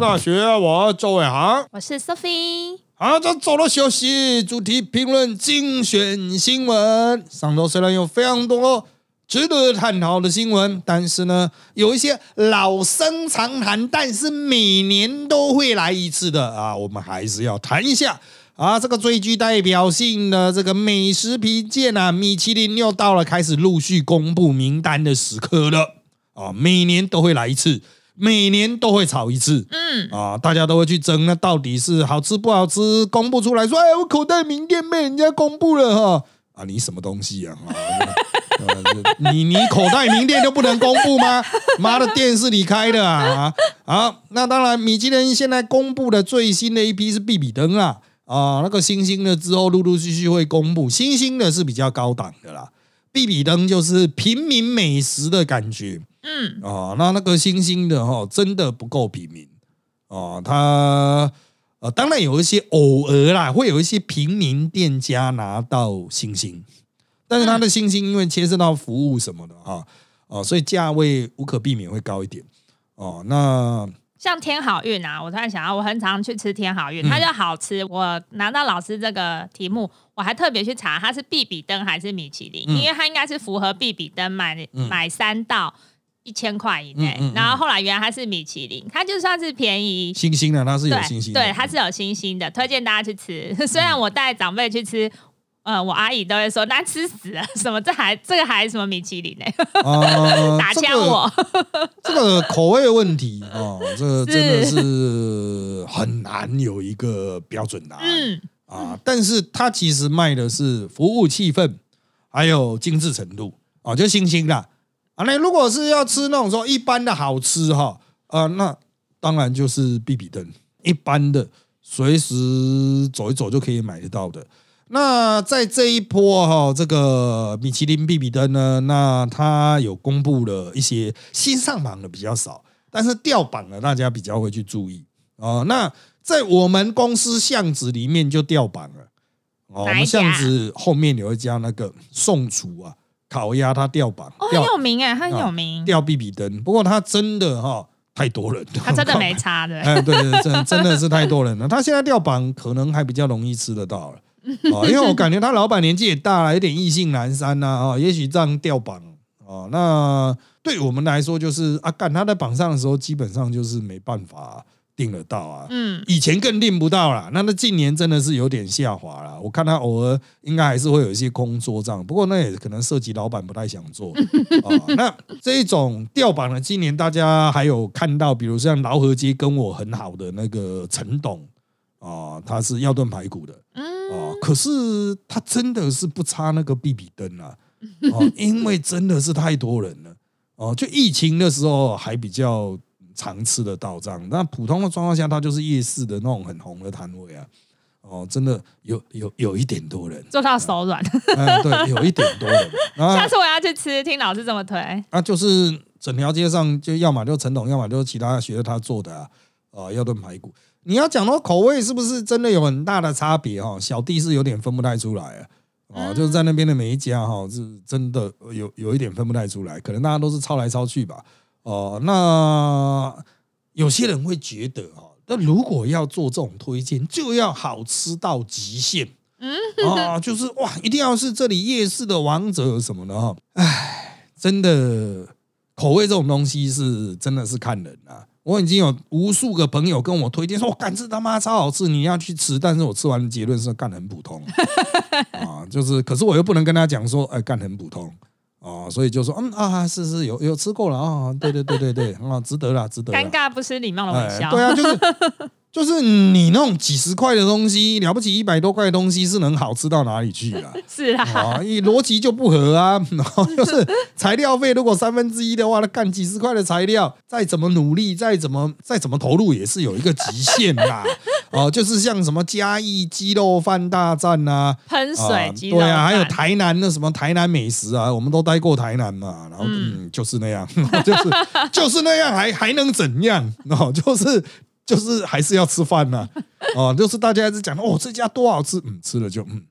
大学，我周伟航。我是 Sophie。好，这走了休息，主题评论精选新闻。上周虽然有非常多值得探讨的新闻，但是呢，有一些老生常谈，但是每年都会来一次的啊，我们还是要谈一下啊。这个最具代表性的这个美食评鉴啊，米其林又到了开始陆续公布名单的时刻了啊，每年都会来一次。每年都会炒一次，嗯啊，大家都会去争，那到底是好吃不好吃？公布出来说，哎，我口袋名店被人家公布了哈，啊，你什么东西啊？你你口袋名店就不能公布吗？妈的，店是你开的啊！好，那当然，米其林现在公布的最新的一批是必比登啊，啊，那个星星的之后陆陆续续会公布，星星的是比较高档的啦，必比登就是平民美食的感觉。嗯哦，那那个星星的哈，真的不够平民哦。他呃，当然有一些偶尔啦，会有一些平民店家拿到星星，但是他的星星因为牵涉到服务什么的哈哦，所以价位无可避免会高一点哦。那像天好运啊，我突然想到，我很常去吃天好运，它就好吃。我拿到老师这个题目，我还特别去查它是必比登还是米其林，因为它应该是符合必比登买买三道。一千块以内，然后后来原来它是米其林，它就算是便宜，星星的它是有星星，对，它是有星星的，推荐大家去吃。虽然我带长辈去吃，呃，我阿姨都会说难吃死了，什么这还这个还什么米其林呢？打枪我，这个口味问题哦，这个真的是很难有一个标准答案。啊。但是它其实卖的是服务气氛，还有精致程度啊，就星星的。那如果是要吃那种说一般的好吃哈，啊，那当然就是必比登，一般的随时走一走就可以买得到的。那在这一波哈，这个米其林必比登呢，那它有公布了一些新上榜的比较少，但是掉榜的大家比较会去注意哦。那在我们公司巷子里面就掉榜了哦，我们巷子后面有一家那个宋厨啊。烤鸭它掉榜，哦，很有名哎，很有名，掉比比登。不过它真的哈太多人，它真的没差的。哎，对对，真真的是太多人了。他现在掉榜可能还比较容易吃得到了啊，因为我感觉他老板年纪也大了，有点意兴阑珊呐啊，也许这样掉榜哦，那对我们来说就是啊，干他在榜上的时候，基本上就是没办法。订得到啊，嗯，以前更订不到啦。那那近年真的是有点下滑了。我看他偶尔应该还是会有一些空桌账，不过那也可能涉及老板不太想做 啊。那这种吊榜呢，今年大家还有看到，比如像劳合街跟我很好的那个陈董啊，他是要炖排骨的，啊，可是他真的是不差那个 B B 灯啊，哦，因为真的是太多人了哦，就疫情的时候还比较。常吃的到这样，那普通的状况下，它就是夜市的那种很红的摊位啊。哦，真的有有有一点多人，做到手软。嗯，对，有一点多人。下次我要去吃，听老师这么推。啊，就是整条街上就要么就陈董，要么就是其他学他做的啊。啊，要炖排骨。你要讲到口味是不是真的有很大的差别哈？小弟是有点分不太出来啊。啊，就是在那边的每一家哈，是真的有有一点分不太出来，可能大家都是抄来抄去吧。哦，那有些人会觉得啊，那如果要做这种推荐，就要好吃到极限，嗯啊，就是哇，一定要是这里夜市的王者什么的哈。唉，真的口味这种东西是真的是看人啊。我已经有无数个朋友跟我推荐说，我干这他妈超好吃，你要去吃。但是我吃完的结论是干很普通啊，就是可是我又不能跟他讲说，哎，干很普通。哦，所以就说，嗯啊，是是有有吃过了啊，对对对对对，啊，值得了，值得。尴尬不失礼貌的微笑。对啊，就是 就是你那种几十块的东西，了不起一百多块的东西，是能好吃到哪里去啊？是啊，你逻辑就不合啊。然后就是材料费，如果三分之一的话，那干几十块的材料，再怎么努力，再怎么再怎么投入，也是有一个极限的。哦，就是像什么嘉义鸡肉饭大战呐，喷水鸡肉对啊，还有台南的什么台南美食啊，我们都待过台南嘛，然后嗯，就是那样，就是就是那样，还还能怎样？哦，就是就是还是要吃饭呐，哦，就是大家一直讲哦，这家多好吃，嗯，吃了就嗯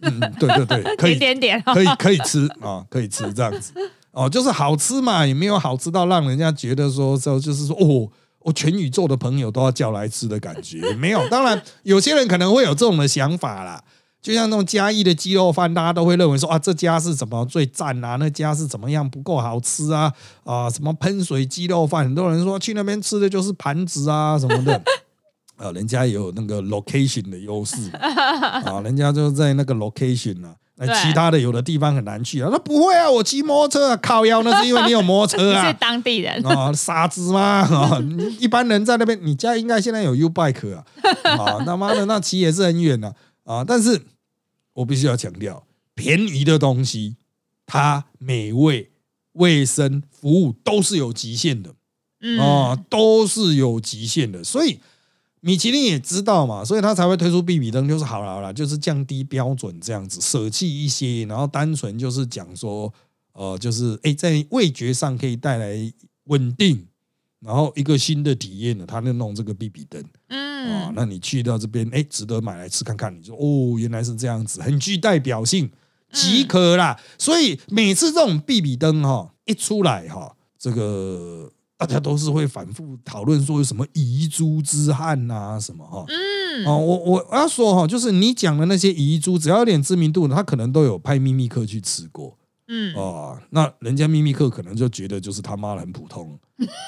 嗯，对对对，可以点点，可以可以吃啊，可以吃这样子，哦，就是好吃嘛，也没有好吃到让人家觉得说，就就是说哦。我全宇宙的朋友都要叫来吃的感觉。没有，当然有些人可能会有这种的想法啦。就像那种嘉义的鸡肉饭，大家都会认为说啊，这家是怎么最赞啊？那家是怎么样不够好吃啊？啊，什么喷水鸡肉饭，很多人说去那边吃的就是盘子啊什么的。啊，人家有那个 location 的优势啊，人家就在那个 location 啊。那其他的有的地方很难去啊。那不会啊，我骑摩托车啊，靠腰那是因为你有摩托车啊。是当地人啊，傻子吗？啊，一般人在那边，你家应该现在有 U bike 啊。啊，他妈的，那骑也是很远的啊。但是我必须要强调，便宜的东西，它美味、卫生、服务都是有极限的。啊，都是有极限的，所以。米其林也知道嘛，所以他才会推出必比登，就是好了好了，就是降低标准这样子，舍弃一些，然后单纯就是讲说，呃，就是哎，在味觉上可以带来稳定，然后一个新的体验呢，他就弄这个必比登，嗯，啊，那你去到这边，哎，值得买来吃看看，你说哦，原来是这样子，很具代表性，即可啦。所以每次这种必比登哈一出来哈，这个。大家都是会反复讨论说有什么遗珠之憾呐，什么哈？嗯，哦，我我要说哈，就是你讲的那些遗珠，只要有点知名度，他可能都有派秘密客去吃过。嗯，哦，那人家秘密客可能就觉得就是他妈的很普通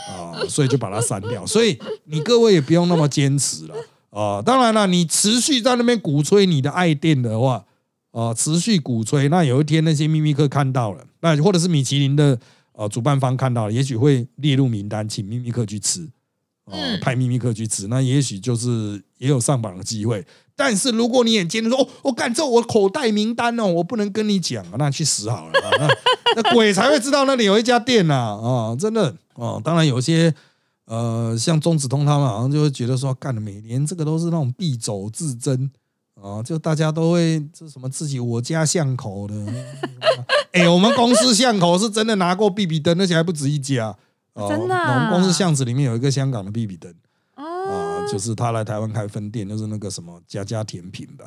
啊，所以就把它删掉。所以你各位也不用那么坚持了啊。当然了，你持续在那边鼓吹你的爱店的话，啊，持续鼓吹，那有一天那些秘密客看到了，那或者是米其林的。呃，主办方看到了，也许会列入名单，请秘密客去吃，哦，派秘密客去吃，那也许就是也有上榜的机会。但是如果你眼尖的说，哦，我敢这我口袋名单哦，我不能跟你讲啊，那去死好了，那那鬼才会知道那里有一家店呐，啊，真的哦。当然有些呃，像中子通他们好像就会觉得说，干的每年这个都是那种必走自珍。哦，就大家都会这什么自己我家巷口的，哎，我们公司巷口是真的拿过 B B 灯，而且还不止一家。真的，我们公司巷子里面有一个香港的 B B 灯，啊，就是他来台湾开分店，就是那个什么家家甜品吧。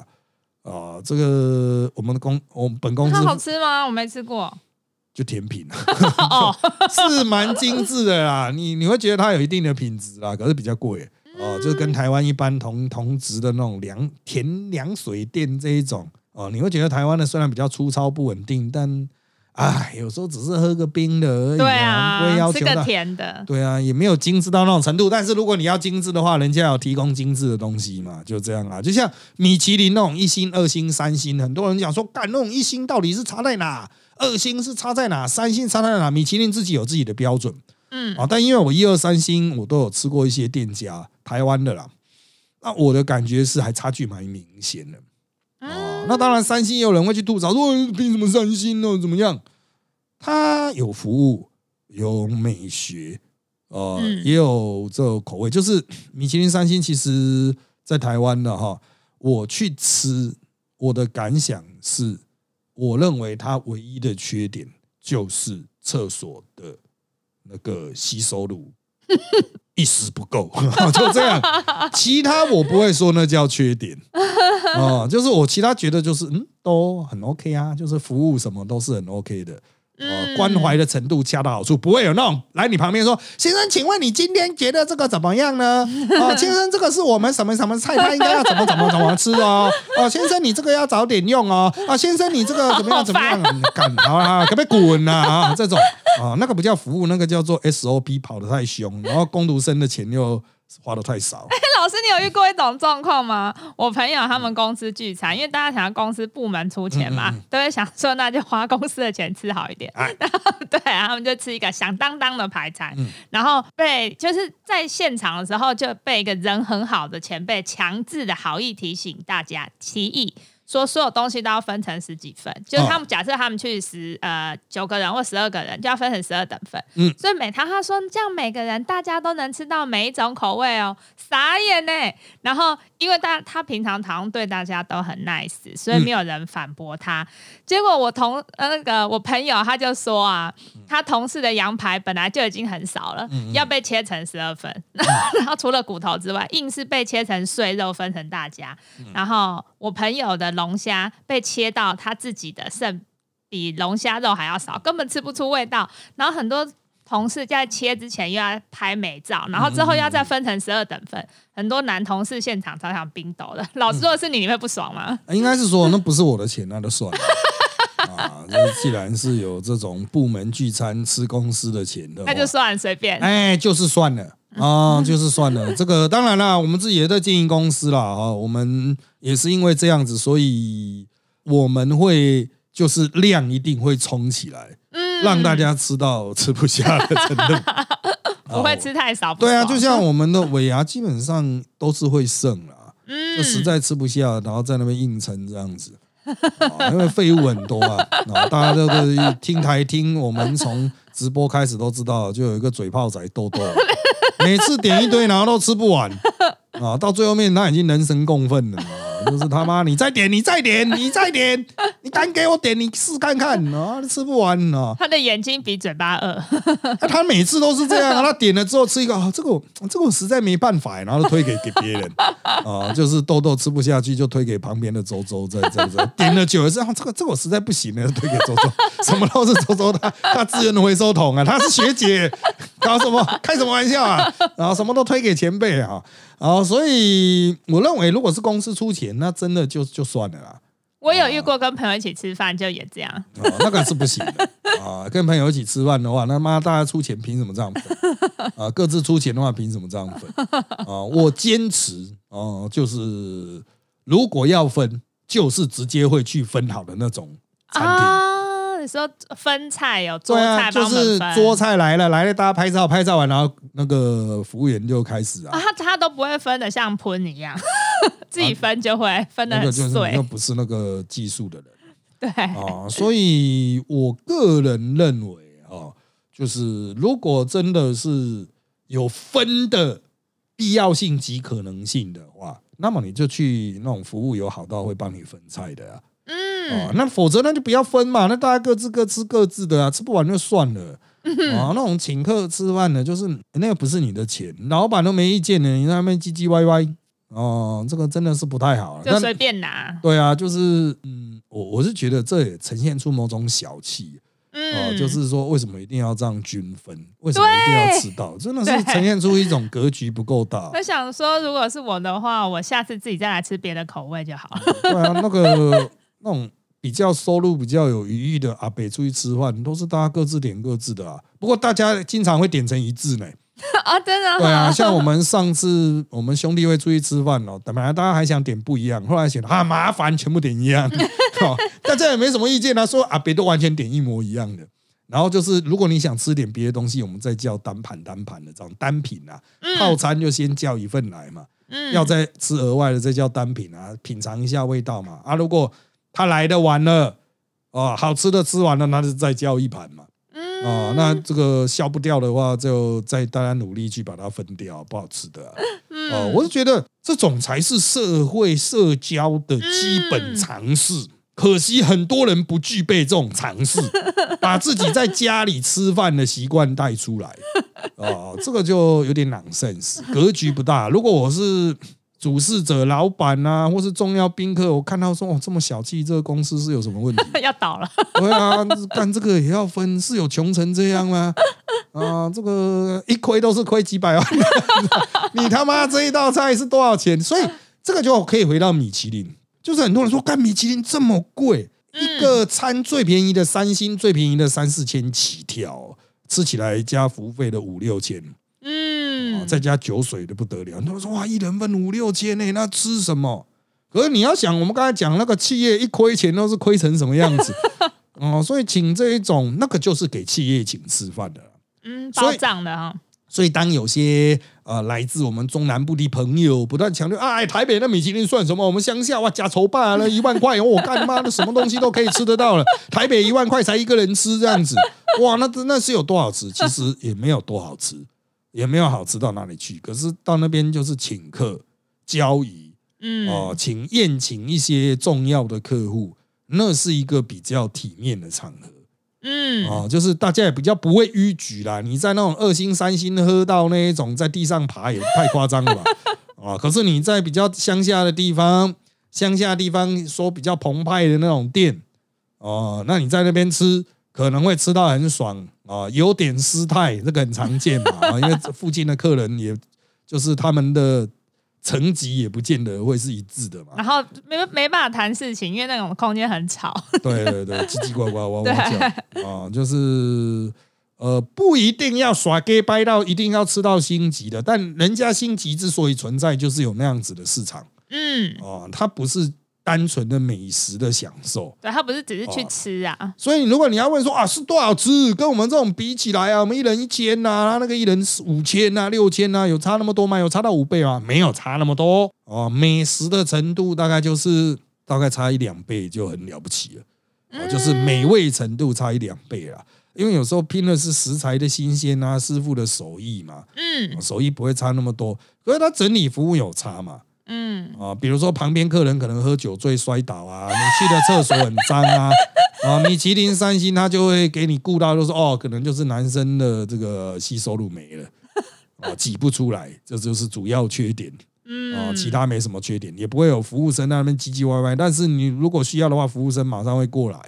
啊，这个我们的公，我们本公司好吃吗？我没吃过，就甜品，是蛮精致的啦。你你会觉得它有一定的品质啦，可是比较贵。哦，就是跟台湾一般同同值的那种凉甜凉水店这一种哦，你会觉得台湾的虽然比较粗糙不稳定，但哎，有时候只是喝个冰的而已，对啊，不会要求个甜的，对啊，也没有精致到那种程度。但是如果你要精致的话，人家要提供精致的东西嘛，就这样啊。就像米其林那种一星、二星、三星，很多人讲说，干那种一星到底是差在哪？二星是差在哪？三星差在哪？米其林自己有自己的标准。嗯啊，但因为我一二三星我都有吃过一些店家，台湾的啦，那我的感觉是还差距蛮明显的啊。那当然三星也有人会去吐槽说，凭什么三星呢？怎么样？它有服务，有美学，呃，也有这口味。就是米其林三星，其实在台湾的哈，我去吃，我的感想是，我认为它唯一的缺点就是厕所的。那个吸收乳 一丝不够，就这样。其他我不会说那叫缺点啊，就是我其他觉得就是嗯都很 OK 啊，就是服务什么都是很 OK 的。呃，关怀的程度恰到好处，不会有那种来你旁边说：“先生，请问你今天觉得这个怎么样呢？” 哦，先生，这个是我们什么什么菜，他应该要怎么怎么怎么吃哦？哦，先生，你这个要早点用哦。啊，先生，你这个怎么样怎么样？干好啊，可不可以滚呐？啊，这种啊，那个不叫服务，那个叫做 SOP 跑得太凶，然后工读生的钱又。花的太少。哎，老师，你有遇过一种状况吗？我朋友他们公司聚餐，因为大家想要公司部门出钱嘛，都会想说那就花公司的钱吃好一点。然后对啊，他们就吃一个响当当的排餐，然后被就是在现场的时候就被一个人很好的前辈强制的好意提醒大家提议。说所有东西都要分成十几份，就是他们假设他们去十呃九个人或十二个人，就要分成十二等份。嗯，所以每堂他说这样每个人大家都能吃到每一种口味哦，傻眼呢。然后因为大他平常好像对大家都很 nice，所以没有人反驳他。结果我同呃那个我朋友他就说啊，他同事的羊排本来就已经很少了，要被切成十二份，然后除了骨头之外，硬是被切成碎肉分成大家。然后我朋友的。龙虾被切到他自己的剩比龙虾肉还要少，根本吃不出味道。然后很多同事在切之前又要拍美照，然后之后要再分成十二等份，很多男同事现场超想冰斗的。老师，如果是你，你会不爽吗？应该是说那不是我的钱，那就算了。啊，就是既然是有这种部门聚餐吃公司的钱的，那就算随便。哎，就是算了啊，就是算了。这个当然啦，我们自己也在经营公司啦啊，我们也是因为这样子，所以我们会就是量一定会冲起来，嗯，让大家吃到吃不下的程度，不会吃太少。对啊，就像我们的尾牙，基本上都是会剩啦，嗯，就实在吃不下，然后在那边硬撑这样子。因为废物很多啊，大家这个听台听我们从直播开始都知道，就有一个嘴炮仔豆豆，每次点一堆，然后都吃不完啊，到最后面他已经人神共愤了。就是他妈，你再点，你再点，你再点，你敢给我点，你试看看啊！吃不完啊！他的眼睛比嘴巴饿，他每次都是这样。他点了之后吃一个，这个这个我实在没办法，然后推给给别人 啊，就是豆豆吃不下去，就推给旁边的周周在在在点了久了之后，这个这个我实在不行了，推给周周。什么都是周周他他资源的回收桶啊，他是学姐，搞什么开什么玩笑啊？然后什么都推给前辈啊。啊，所以我认为，如果是公司出钱，那真的就就算了啦。我有遇过跟朋友一起吃饭，就也这样。那个是不行的啊！跟朋友一起吃饭的话，那妈大家出钱，凭什么这样分？啊，各自出钱的话，凭什么这样分？啊，我坚持哦，就是如果要分，就是直接会去分好的那种餐厅。说分菜有做菜，就是桌菜来了，来了大家拍照，拍照完然后那个服务员就开始啊，他他都不会分的像喷一样，自己分就会分的很碎，又不是那个技术的人，对。啊，所以我个人认为啊，就是如果真的是有分的必要性及可能性的话，那么你就去那种服务有好到会帮你分菜的啊。啊，那否则那就不要分嘛，那大家各自各吃各自的啊，吃不完就算了啊。那种请客吃饭的，就是那个不是你的钱，老板都没意见的，你在那边唧唧歪歪，哦，这个真的是不太好。就随便拿。对啊，就是嗯，我我是觉得这也呈现出某种小气，哦，就是说为什么一定要这样均分？为什么一定要吃到？真的 是呈现出一种格局不够大。我想说，如果是我的话，我下次自己再来吃别的口味就好了。对啊，那个。那种比较收入比较有余裕的阿北出去吃饭，都是大家各自点各自的啊。不过大家经常会点成一致呢。啊，真的？对啊，像我们上次我们兄弟会出去吃饭哦，本来大家还想点不一样，后来想啊麻烦，全部点一样。大家也没什么意见啊，说阿北都完全点一模一样的。然后就是如果你想吃点别的东西，我们再叫单盘单盘的这种单品啊，套餐就先叫一份来嘛。嗯，要再吃额外的再叫单品啊，品尝一下味道嘛。啊，如果他来的晚了，哦，好吃的吃完了，那就再叫一盘嘛。嗯，哦，那这个消不掉的话，就再大家努力去把它分掉，不好吃的。哦，我是觉得这种才是社会社交的基本常识。可惜很多人不具备这种常识，把自己在家里吃饭的习惯带出来。哦，这个就有点 nonsense，格局不大。如果我是。主事者、老板呐，或是重要宾客，我看到说哦，这么小气，这个公司是有什么问题？要倒了？对啊，干这个也要分，是有穷成这样吗？啊，这个一亏都是亏几百万，你他妈这一道菜是多少钱？所以这个就可以回到米其林，就是很多人说干米其林这么贵，一个餐最便宜的三星最便宜的三四千起跳，吃起来加服务费的五六千。嗯，再加酒水的不得了。他们说哇，一人分五六千呢，那吃什么？可是你要想，我们刚才讲那个企业一亏钱都是亏成什么样子 哦，所以请这一种那个就是给企业请吃饭的，嗯，包账的哈。所以当有些呃来自我们中南部的朋友不断强调，哎，台北的米其林算什么？我们乡下哇，假筹办了一万块，我干他妈的 什么东西都可以吃得到了。台北一万块才一个人吃这样子，哇，那那是有多好吃？其实也没有多好吃。也没有好吃到哪里去，可是到那边就是请客、交谊，嗯，哦，请宴请一些重要的客户，那是一个比较体面的场合，嗯，哦，就是大家也比较不会逾矩啦。你在那种二星、三星喝到那一种在地上爬也太夸张了吧？啊，可是你在比较乡下的地方，乡下地方说比较澎湃的那种店，哦，那你在那边吃。可能会吃到很爽啊，有点失态，这个很常见嘛 啊，因为附近的客人也就是他们的层级也不见得会是一致的嘛。然后没没办法谈事情，因为那种空间很吵。对对对，叽叽呱呱哇哇叫 啊，就是呃不一定要耍 gay 掰到一定要吃到星级的，但人家星级之所以存在，就是有那样子的市场嗯，啊，它不是单纯的美食的享受。对他不是只是去吃啊，所以如果你要问说啊是多少只，跟我们这种比起来啊，我们一人一千呐、他那个一人五千呐、六千呐，有差那么多吗？有差到五倍吗？没有差那么多哦。美食的程度大概就是大概差一两倍就很了不起了，哦，就是美味程度差一两倍了。因为有时候拼的是食材的新鲜啊，师傅的手艺嘛，嗯哦手艺不会差那么多，可是他整理服务有差嘛。嗯，啊，比如说旁边客人可能喝酒醉摔倒啊，你去的厕所很脏啊，啊，米其林三星他就会给你顾到，就是哦，可能就是男生的这个吸收入没了，啊，挤不出来，这就是主要缺点。嗯啊，其他没什么缺点，也不会有服务生在那边唧唧歪歪。但是你如果需要的话，服务生马上会过来。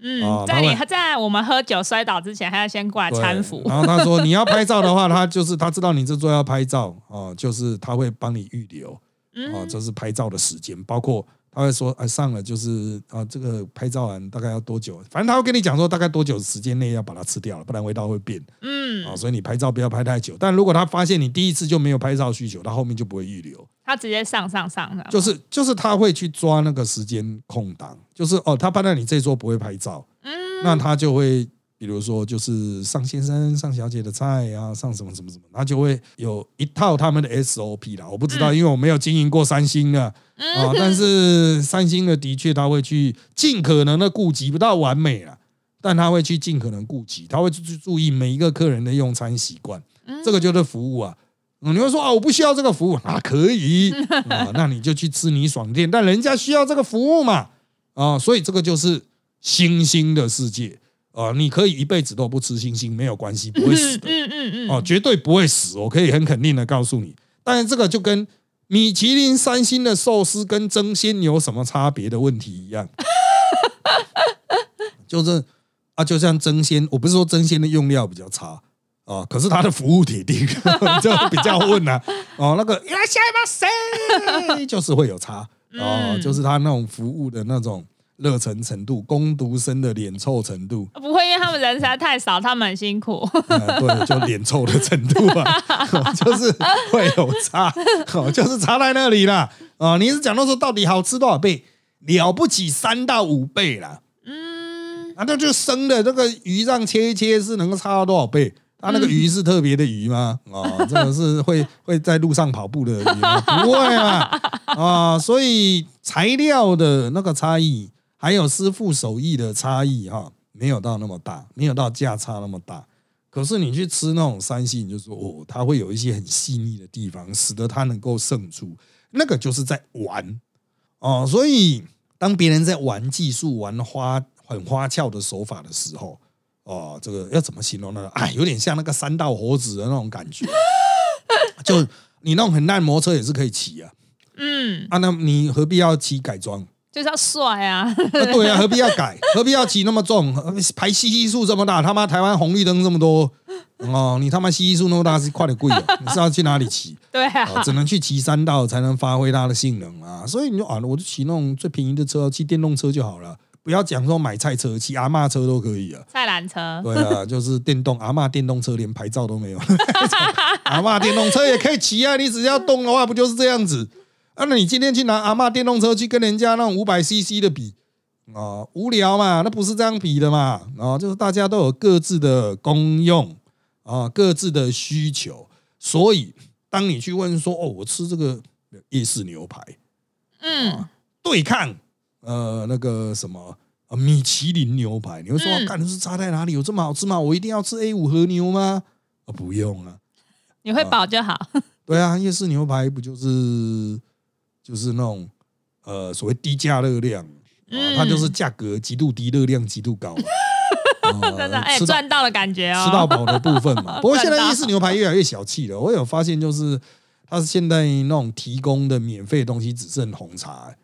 嗯，啊在你他在我们喝酒摔倒之前，还要先过来对搀扶。然后他说你要拍照的话，他就是他知道你这桌要拍照啊，就是他会帮你预留。嗯啊，这是拍照的时间，包括他会说，啊，上了就是啊，这个拍照完大概要多久？反正他会跟你讲说，大概多久时间内要把它吃掉了，不然味道会变嗯，啊。所以你拍照不要拍太久。但如果他发现你第一次就没有拍照需求，他后面就不会预留，他直接上上上上，就是就是他会去抓那个时间空档，就是哦，他判断你这桌不会拍照，嗯那他就会。比如说，就是上先生、上小姐的菜啊，上什么什么什么，他就会有一套他们的 SOP 啦。我不知道，因为我没有经营过三星的啊，但是三星的的确他会去尽可能的顾及，不到完美啦，但他会去尽可能顾及，他会去注意每一个客人的用餐习惯，这个就是服务啊。嗯你会说啊，我不需要这个服务 啊，可以。啊，那你就去吃你爽店，但人家需要这个服务嘛。啊，所以这个就是新兴的世界啊，你可以一辈子都不吃星星没有关系，不会死的。嗯嗯嗯哦，绝对不会死，我可以很肯定的告诉你。但是这个就跟米其林三星的寿司跟蒸鲜有什么差别的问题一样，就是啊，就像蒸鲜，我不是说蒸鲜的用料比较差啊，可是它的服务铁定就比较混啊。哦，那个いらっしゃいませ，就是会有差哦，嗯就是他那种服务的那种 热忱程度，工读生的脸臭程度。不会，因为他们人实在太少，他们很辛苦。呃，对，就脸臭的程度啊，就是会有差，哦，就是差在那里啦。啊、你是讲到说到底好吃多少倍？了不起三到五倍啦。嗯，啊，那就生的这个鱼让切一切是能够差到多少倍？它那个鱼是特别的鱼吗？哦，这个是会 会在路上跑步的鱼吗？不会啊，啊，所以材料的那个差异，还有师傅手艺的差异哈、没有到那么大，没有到价差那么大。可是你去吃那种山西，你就说哦，它会有一些很细腻的地方，使得它能够胜出。那个就是在玩哦，所以当别人在玩技术、玩花很花俏的手法的时候，哦，这个要怎么形容呢？哎，有点像那个三道猴子的那种感觉。就你那种很烂摩托车也是可以骑啊，嗯，啊，那你何必要骑改装？就是要帅啊。啊，对啊，何必要改？何必要骑那么重？排吸吸数这么大，他妈台湾红绿灯这么多哦，你他妈吸吸数那么大是快点贵啊！你是要去哪里骑？对啊啊，，只能去骑山道才能发挥它的性能啊。所以你就啊，我就骑那种最便宜的车，骑电动车就好了。不要讲说买菜车，骑阿嬷车都可以啊。菜篮车。对啊，就是电动阿嬷电动车，连牌照都没有。阿嬷电动车也可以骑啊，你只要动的话，不就是这样子？啊，那你今天去拿阿嬷电动车去跟人家那种五百 CC 的比啊，无聊嘛？那不是这样比的嘛？啊，就是大家都有各自的功用啊，各自的需求，所以当你去问说，哦，我吃这个夜市牛排嗯，对抗呃那个什么。啊，米其林牛排，你会说，嗯干、是差在哪里？有这么好吃吗？我一定要吃 A 五和牛吗？啊，不用了，你会饱就好。对啊，夜市牛排不就是就是那种呃所谓低价热量它就是价格极度低，热量极度高 真的，哎，赚到了感觉哦。吃到饱的部分嘛。不过 现在意式牛排越来越小气了，我有发现就是它是现在那种提供的免费的东西只剩红茶、欸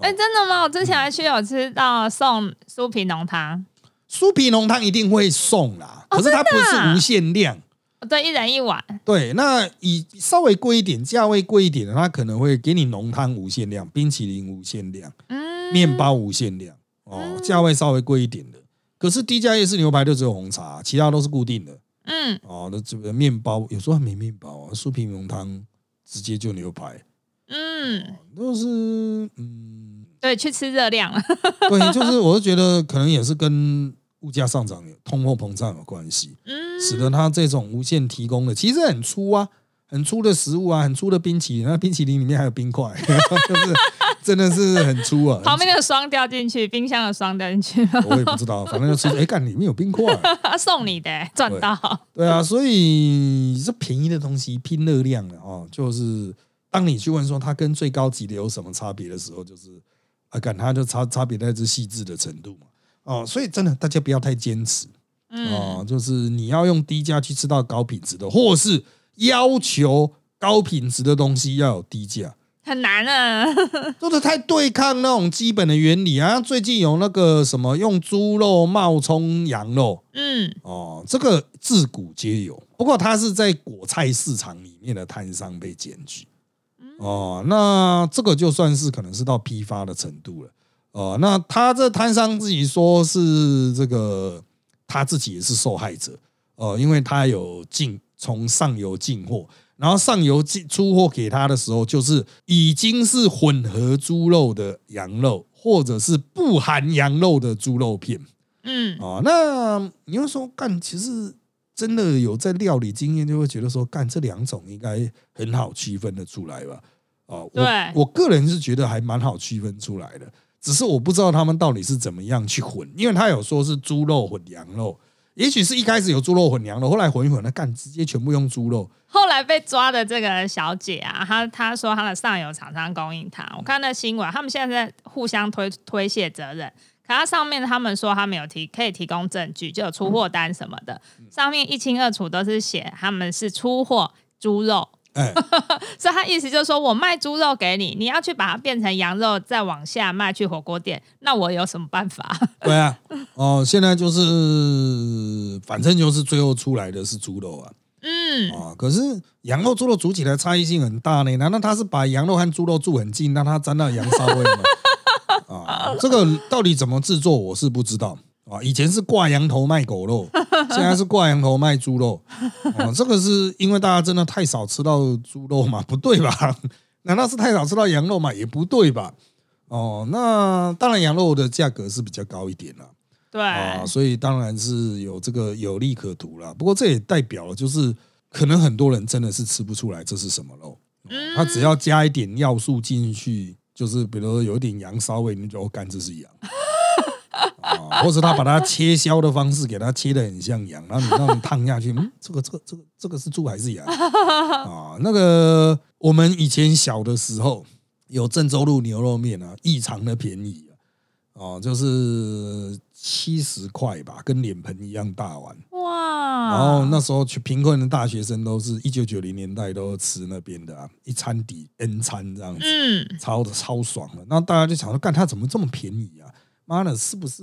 哎，真的吗？我之前还去有吃到送酥皮浓汤。酥皮浓汤一定会送啦，哦可是它不是无限量。对，一人一碗，对，那以稍微贵一点、价位贵一点的，他可能会给你浓汤无限量、冰淇淋无限量、嗯，面包无限量哦，价位稍微贵一点的。可是低价夜市牛排就只有红茶，其他都是固定的嗯，哦。那这个面包有时候还没面包啊，酥皮浓汤直接就牛排，嗯，都是嗯，对，去吃热量了，对，就是我是觉得可能也是跟物价上涨通货膨胀有关系。嗯，使得它这种无限提供的其实很粗啊，很粗的食物啊，很粗的冰淇淋，那冰淇淋里面还有冰块，就是真的是很粗啊。旁边的霜掉进去，冰箱的霜掉进去，我也不知道，反正就吃，哎，干里面有冰块，送你的，赚到，对啊，所以这便宜的东西拼热量的哦，就是当你去问说它跟最高级的有什么差别的时候，就是啊，干它就差差别在这细致的程度嘛。哦，所以真的大家不要太坚持。嗯，哦，就是你要用低价去吃到高品质的，或是要求高品质的东西要有低价，很难啊，做的太对抗那种基本的原理啊。最近有那个什么用猪肉冒充羊肉嗯，哦，这个自古皆有，不过它是在果菜市场里面的摊商被检举。哦，那这个就算是可能是到批发的程度了。哦，那他这摊商自己说是这个他自己也是受害者哦，因为他有进从上游进货，然后上游进出货给他的时候，就是已经是混合猪肉的羊肉，或者是不含羊肉的猪肉片嗯，哦。那你要说干，其实真的有在料理经验，就会觉得说干这两种应该很好区分的出来吧？哦，我对我个人是觉得还蛮好区分出来的。只是我不知道他们到底是怎么样去混，因为他有说是猪肉混羊肉，也许是一开始有猪肉混羊肉，后来混一混，那干直接全部用猪肉。后来被抓的这个小姐啊，她她说她的上游厂商供应她，我看那新闻，他们现在在互相推推卸责任。可他上面他们说他们有提可以提供证据，就有出货单什么的，上面一清二楚都是写他们是出货猪肉，哎，所以他意思就是说我卖猪肉给你，你要去把它变成羊肉再往下卖去火锅店，那我有什么办法？对啊，哦，现在就是反正就是最后出来的是猪肉啊，嗯，啊，可是羊肉、猪肉煮起来差异性很大呢。难道他是把羊肉和猪肉煮很近，让它沾到羊骚味吗？啊，这个到底怎么制作，我是不知道啊。以前是挂羊头卖狗肉，现在是挂羊头卖猪肉。哦，这个是因为大家真的太少吃到猪肉嘛？不对吧？难道是太少吃到羊肉嘛？也不对吧？哦，那当然羊肉的价格是比较高一点啦。对，啊，所以当然是有这个有利可图啦。不过这也代表了，就是可能很多人真的是吃不出来这是什么肉，嗯他只要加一点要素进去，就是比如说有一点羊骚味，你就哦干这是羊。啊，或者他把它切削的方式给它切的很像羊，然后你让你烫下去，嗯，这个这个这个这个是猪还是羊 啊？那个我们以前小的时候有郑州路牛肉面啊，异常的便宜啊，哦，就是七十块吧，跟脸盆一样大碗。哇，然后那时候去贫困的大学生都是一九九零年代都吃那边的啊，一餐抵 N 餐这样子。嗯，超的超爽的。那大家就想说，干它怎么这么便宜啊？妈的，是不是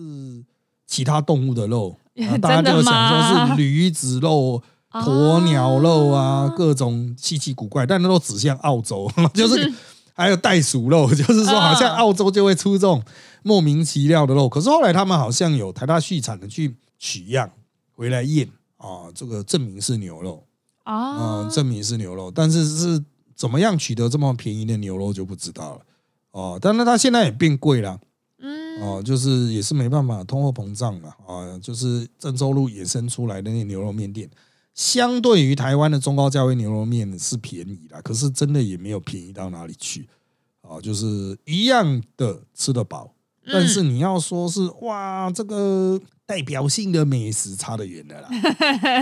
其他动物的肉？大家就想说是驴子肉、鸵鸟肉啊，各种稀奇古怪，但那都指向澳洲，就是还有袋鼠肉，就是说好像澳洲就会出这种莫名其妙的肉。可是后来他们好像有台大畜产的去取样回来验啊，这个证明是牛肉。啊嗯，，证明是牛肉，但是是怎么样取得这么便宜的牛肉就不知道了。哦，但是它现在也变贵了。嗯，哦，就是也是没办法，通货膨胀嘛啊。就是郑州路衍生出来的那牛肉面店，相对于台湾的中高价位牛肉面是便宜啦，可是真的也没有便宜到哪里去啊。就是一样的吃得饱，但是你要说是哇，这个代表性的美食差得远的啦，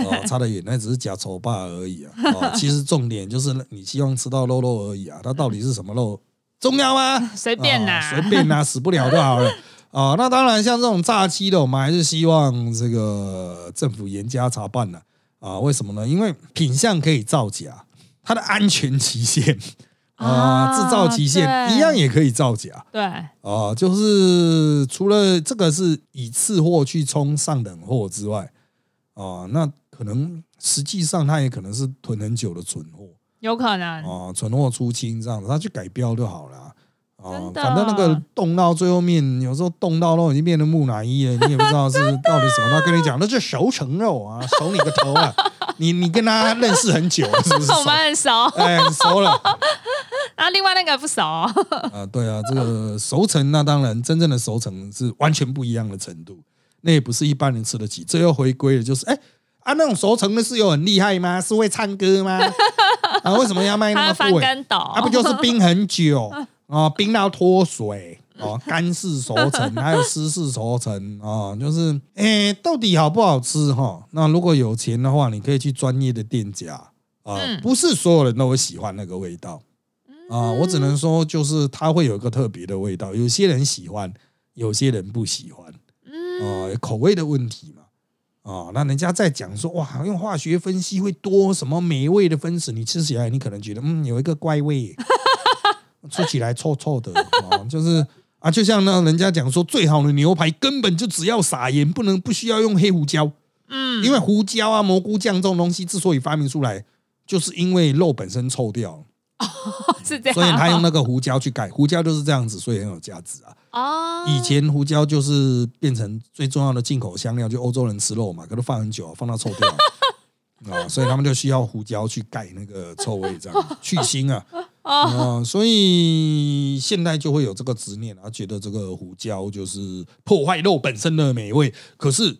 哦，差得远，那只是假丑霸而已啊。哦，其实重点就是你希望吃到肉肉而已啊，它到底是什么肉重要吗？随便啦，啊随便啦，死不了就好了。啊，那当然，像这种诈欺的，我们还是希望这个政府严加查办呢啊。为什么呢？因为品相可以造假，它的安全期限啊，制造期限一样也可以造假对，啊，就是除了这个是以次货去冲上等货之外，啊，那可能实际上它也可能是囤很久的存货有可能。哦，存货出清这样子，他去改标就好了哦。反正那个冻到最后面，有时候冻到都已经变成木乃伊了，你也不知道是到底什么。他跟你讲那是熟成肉啊，熟你个头啊！你你跟他认识很久了是不是熟？我们很熟，哎，很熟了 然后另外那个不熟，啊，对啊，这个熟成那当然真正的熟成是完全不一样的程度，那也不是一般人吃得起。这又回归了，就是哎啊，那种熟成的是有很厉害吗？是会唱歌吗？啊，为什么要卖那他么贵？啊，不就是冰很久啊，冰到脱水哦，干式熟成还有湿式熟成啊，就是诶，到底好不好吃哈？那如果有钱的话，你可以去专业的店家啊，嗯不是所有人都会喜欢那个味道啊。我只能说，就是它会有一个特别的味道，有些人喜欢，有些人不喜欢嗯，啊，口味的问题嘛。啊，那人家在讲说哇，用化学分析会多什么美味的分子，你吃起来你可能觉得嗯有一个怪味，吃起来臭臭的啊，就是啊，就像那人家讲说最好的牛排根本就只要撒盐，不能不需要用黑胡椒，嗯，因为胡椒啊、蘑菇酱这种东西之所以发明出来，就是因为肉本身臭掉，哦是这样，所以他用那个胡椒去盖，胡椒就是这样子，所以很有价值啊。哦，以前胡椒就是变成最重要的进口香料，就欧洲人吃肉嘛，可是放很久，放到臭掉啊，所以他们就需要胡椒去盖那个臭味，这样 去腥啊。啊、所以现在就会有这个执念啊，觉得这个胡椒就是破坏肉本身的美味。可是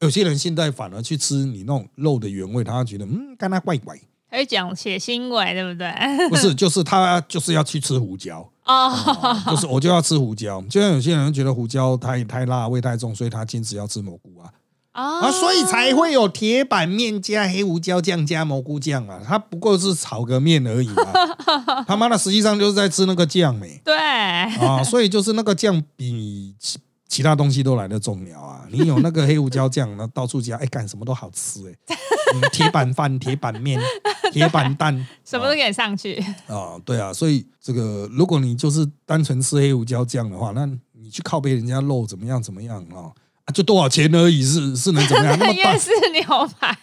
有些人现在反而去吃你那种肉的原味，他觉得嗯，干它怪怪，可以讲血腥味，对不对？不是，就是他就是要去吃胡椒。哦，啊 就是我就要吃胡椒，就像有些人觉得胡椒太太辣，味太重，所以他坚持要吃蘑菇啊啊啊，所以才会有铁板面加黑胡椒酱加蘑菇酱啊，它不过是炒个面而已啊，他妈的实际上就是在吃那个酱没对，啊，所以就是那个酱比其其他东西都来的重要啊，你有那个黑胡椒酱，那到处加，哎，干什么都好吃哎、嗯铁板饭、铁板面、铁板蛋，什么都给你上去，啊，对啊，所以这个如果你就是单纯吃黑胡椒酱的话，那你去靠背人家肉怎么样怎么样啊？啊就多少钱而已，是是能怎么样？那夜市牛排。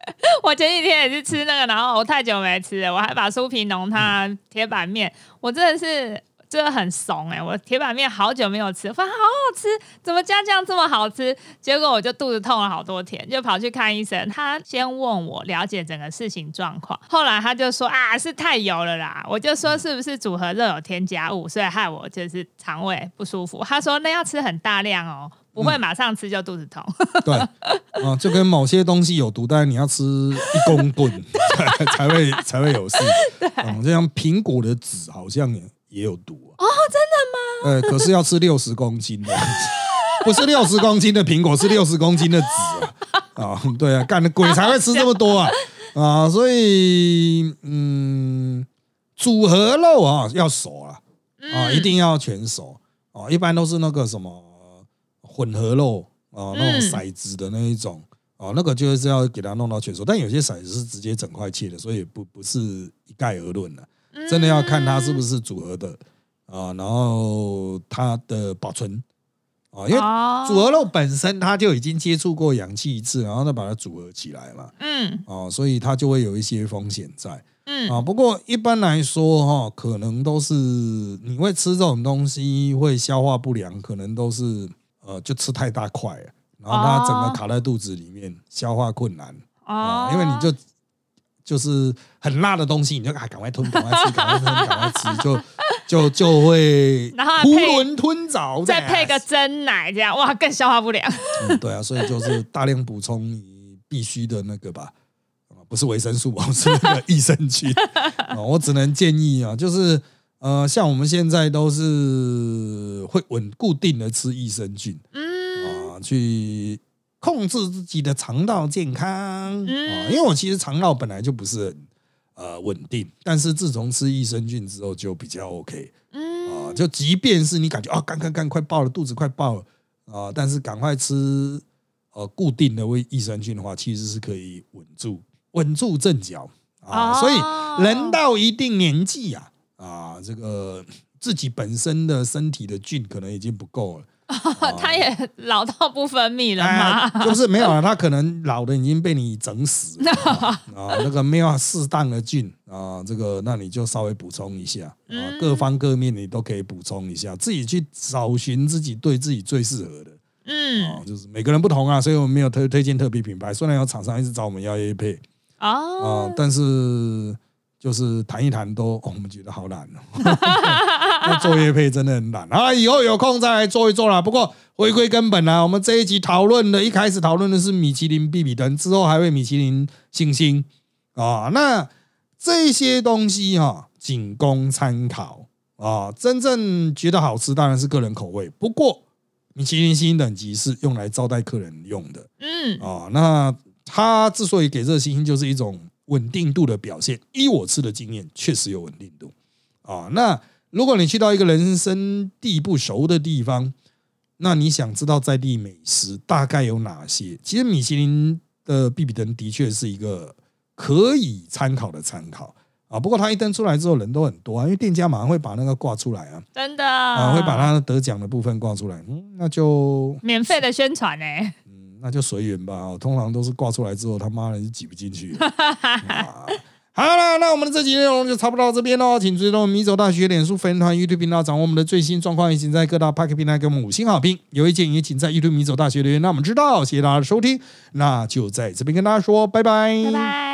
我前几天也是吃那个，然后我太久没吃了，我还把酥皮浓汤、嗯铁板面，我真的是真的很怂哎、我铁板面好久没有吃，我发现好好吃，怎么加酱这么好吃？结果我就肚子痛了好多天，就跑去看医生。他先问我了解整个事情状况，后来他就说啊是太油了啦，我就说是不是组合热有添加物，所以害我就是肠胃不舒服。他说那要吃很大量哦，不会马上吃就肚子痛。对啊，就跟某些东西有毒，但是你要吃一公吨 才才会才会有事。嗯，就像苹果的籽好像也也有毒哦，真的吗？呃，可是要吃六十公斤的，不是六十公斤的苹果，是六十公斤的籽啊！啊，对啊，干的鬼才会吃这么多啊！啊，所以嗯，组合肉啊要熟啊，啊，嗯。一定要全熟。啊，一般都是那个什么混合肉啊，那种嗯。骰子的那一种。啊，那个就是要给它弄到全熟，但有些骰子是直接整块切的，所以不不是一概而论的，真的要看它是不是组合的啊，然后它的保存啊，因为哦。组合肉本身它就已经接触过氧气一次，然后再把它组合起来嘛，嗯。啊，所以它就会有一些风险在。嗯。啊，不过一般来说哈，可能都是你会吃这种东西会消化不良，可能都是呃就吃太大块了，然后它整个哦卡在肚子里面，消化困难哦。啊，因为你就就是很辣的东西，你就啊赶快吞，赶快吃，赶快吞，赶快吃，就 就就会囫囵吞枣，再配个真奶，这样哇更消化不良。嗯，对啊，所以就是大量补充你必须的那个吧，啊，不是维生素吧，是那个益生菌 啊。我只能建议啊，就是呃，像我们现在都是会稳固定的吃益生菌嗯啊，去控制自己的肠道健康啊。嗯因为我其实肠道本来就不是很呃稳定，但是自从吃益生菌之后就比较 OK。嗯啊，就即便是你感觉啊，干干干快爆了，肚子快爆了啊，但是赶快吃呃固定的胃益生菌的话，其实是可以稳住稳住阵脚啊。哦所以人到一定年纪啊啊，这个自己本身的身体的菌可能已经不够了。他也老到不分泌了哎吗？就是没有了，他可能老的已经被你整死了。啊，那个没有适当的菌啊，这个那你就稍微补充一下啊，嗯。各方各面你都可以补充一下，自己去找寻自己对自己最适合的。嗯。啊，就是每个人不同啊，所以我们没有推推荐特别品牌，虽然有厂商一直找我们要 A 配。哦。啊，，但是就是谈一谈都，哦我们觉得好难哦。那做业配真的很懒啊！以后有空再来做一做啦。不过回归根本啊，我们这一集讨论的，一开始讨论的是米其林必比登，之后还会米其林星星啊。那这些东西哈、仅供参考啊。真正觉得好吃当然是个人口味，不过米其林星星等级是用来招待客人用的。嗯啊，那它之所以给这个星星，就是一种稳定度的表现。依我吃的经验，确实有稳定度啊。那如果你去到一个人生地不熟的地方，那你想知道在地美食大概有哪些？其实米其林的必比登的确是一个可以参考的参考啊。不过它一登出来之后，人都很多啊，因为店家马上会把那个挂出来啊，真的啊，会把它得奖的部分挂出来。嗯，那就免费的宣传呢。那就随缘吧。哦通常都是挂出来之后，他妈的就挤不进去 好了，那我们的这集内容就差不多到这边喽。请追踪米走大学脸书粉团、YouTube 频道，掌握我们的最新状况。也请在各大 p a r k 平台给我们五星好评。有意见也请在 YouTube 米走大学留言，让我们知道。谢谢大家的收听，那就在这边跟大家说拜拜，拜拜。